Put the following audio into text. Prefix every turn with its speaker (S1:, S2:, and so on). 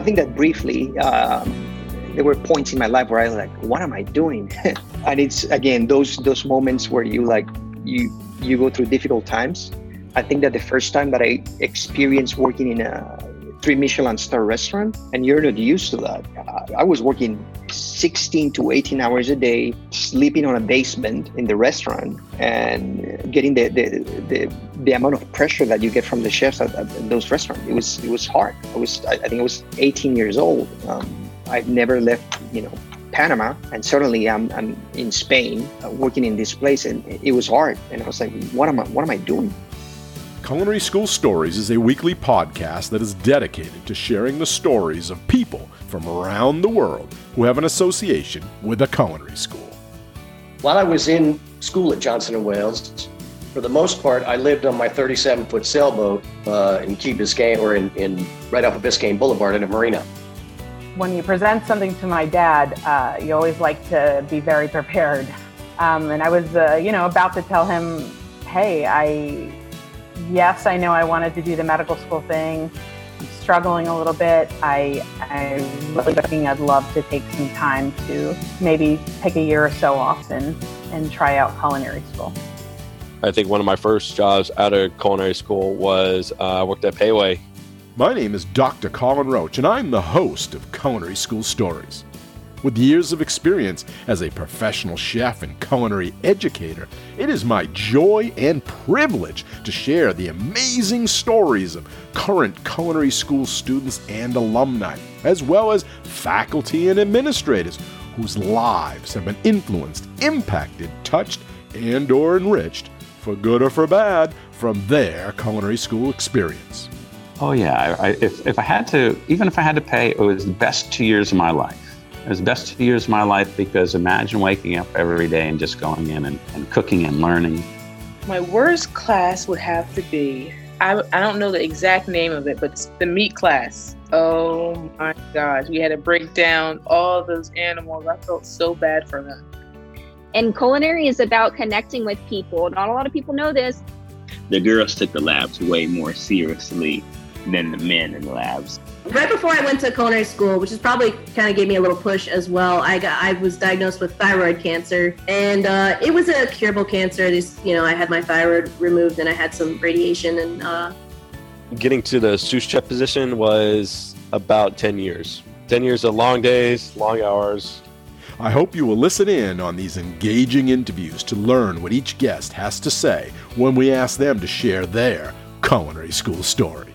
S1: I think that briefly, um, there were points in my life where I was like, "What am I doing?" and it's again those those moments where you like you you go through difficult times. I think that the first time that I experienced working in a three Michelin star restaurant, and you're not used to that. I was working 16 to 18 hours a day, sleeping on a basement in the restaurant, and getting the the, the, the amount of pressure that you get from the chefs at, at those restaurants. It was it was hard. I was I, think I was 18 years old. Um, I've never left, you know, Panama, and suddenly I'm, I'm in Spain uh, working in this place, and it was hard. And I was like, what am I what am I doing?
S2: Culinary School Stories is a weekly podcast that is dedicated to sharing the stories of people from around the world who have an association with a culinary school.
S3: While I was in school at Johnson & Wales, for the most part, I lived on my 37-foot sailboat uh, in Key Biscayne, or in, in right off of Biscayne Boulevard in a marina.
S4: When you present something to my dad, uh, you always like to be very prepared. Um, and I was, uh, you know, about to tell him, hey, I yes, I know I wanted to do the medical school thing. I'm struggling a little bit. I, I'm really thinking I'd love to take some time to maybe take a year or so off and, and try out culinary school.
S5: I think one of my first jobs out of culinary school was uh, I worked at Pei Wei.
S2: My name is Dr. Colin Roach, and I'm the host of Culinary School Stories. With years of experience as a professional chef and culinary educator, it is my joy and privilege to share the amazing stories of current culinary school students and alumni, as well as faculty and administrators whose lives have been influenced, impacted, touched, and or enriched, for good or for bad, from their culinary school experience.
S6: Oh yeah, I, if, if I had to, even if I had to pay, it was the best two years of my life was the best two years of my life because imagine waking up every day and just going in and, and cooking and learning.
S7: My worst class would have to be I, I don't know the exact name of it, but it's the meat class. Oh my gosh. We had to break down all those animals. I felt so bad for them.
S8: And culinary is about connecting with people. Not a lot of people know this.
S9: The girls took the labs way more seriously than the men in the labs
S10: right before I went to culinary school, which is probably kind of gave me a little push as well. I got I was diagnosed with thyroid cancer, and uh, it was a curable cancer. This, you know, I had my thyroid removed, and I had some radiation, and uh,
S5: getting to the sous chef position was about ten years. Ten years of long days, long hours.
S2: I hope you will listen in on these engaging interviews to learn what each guest has to say when we ask them to share their culinary school story.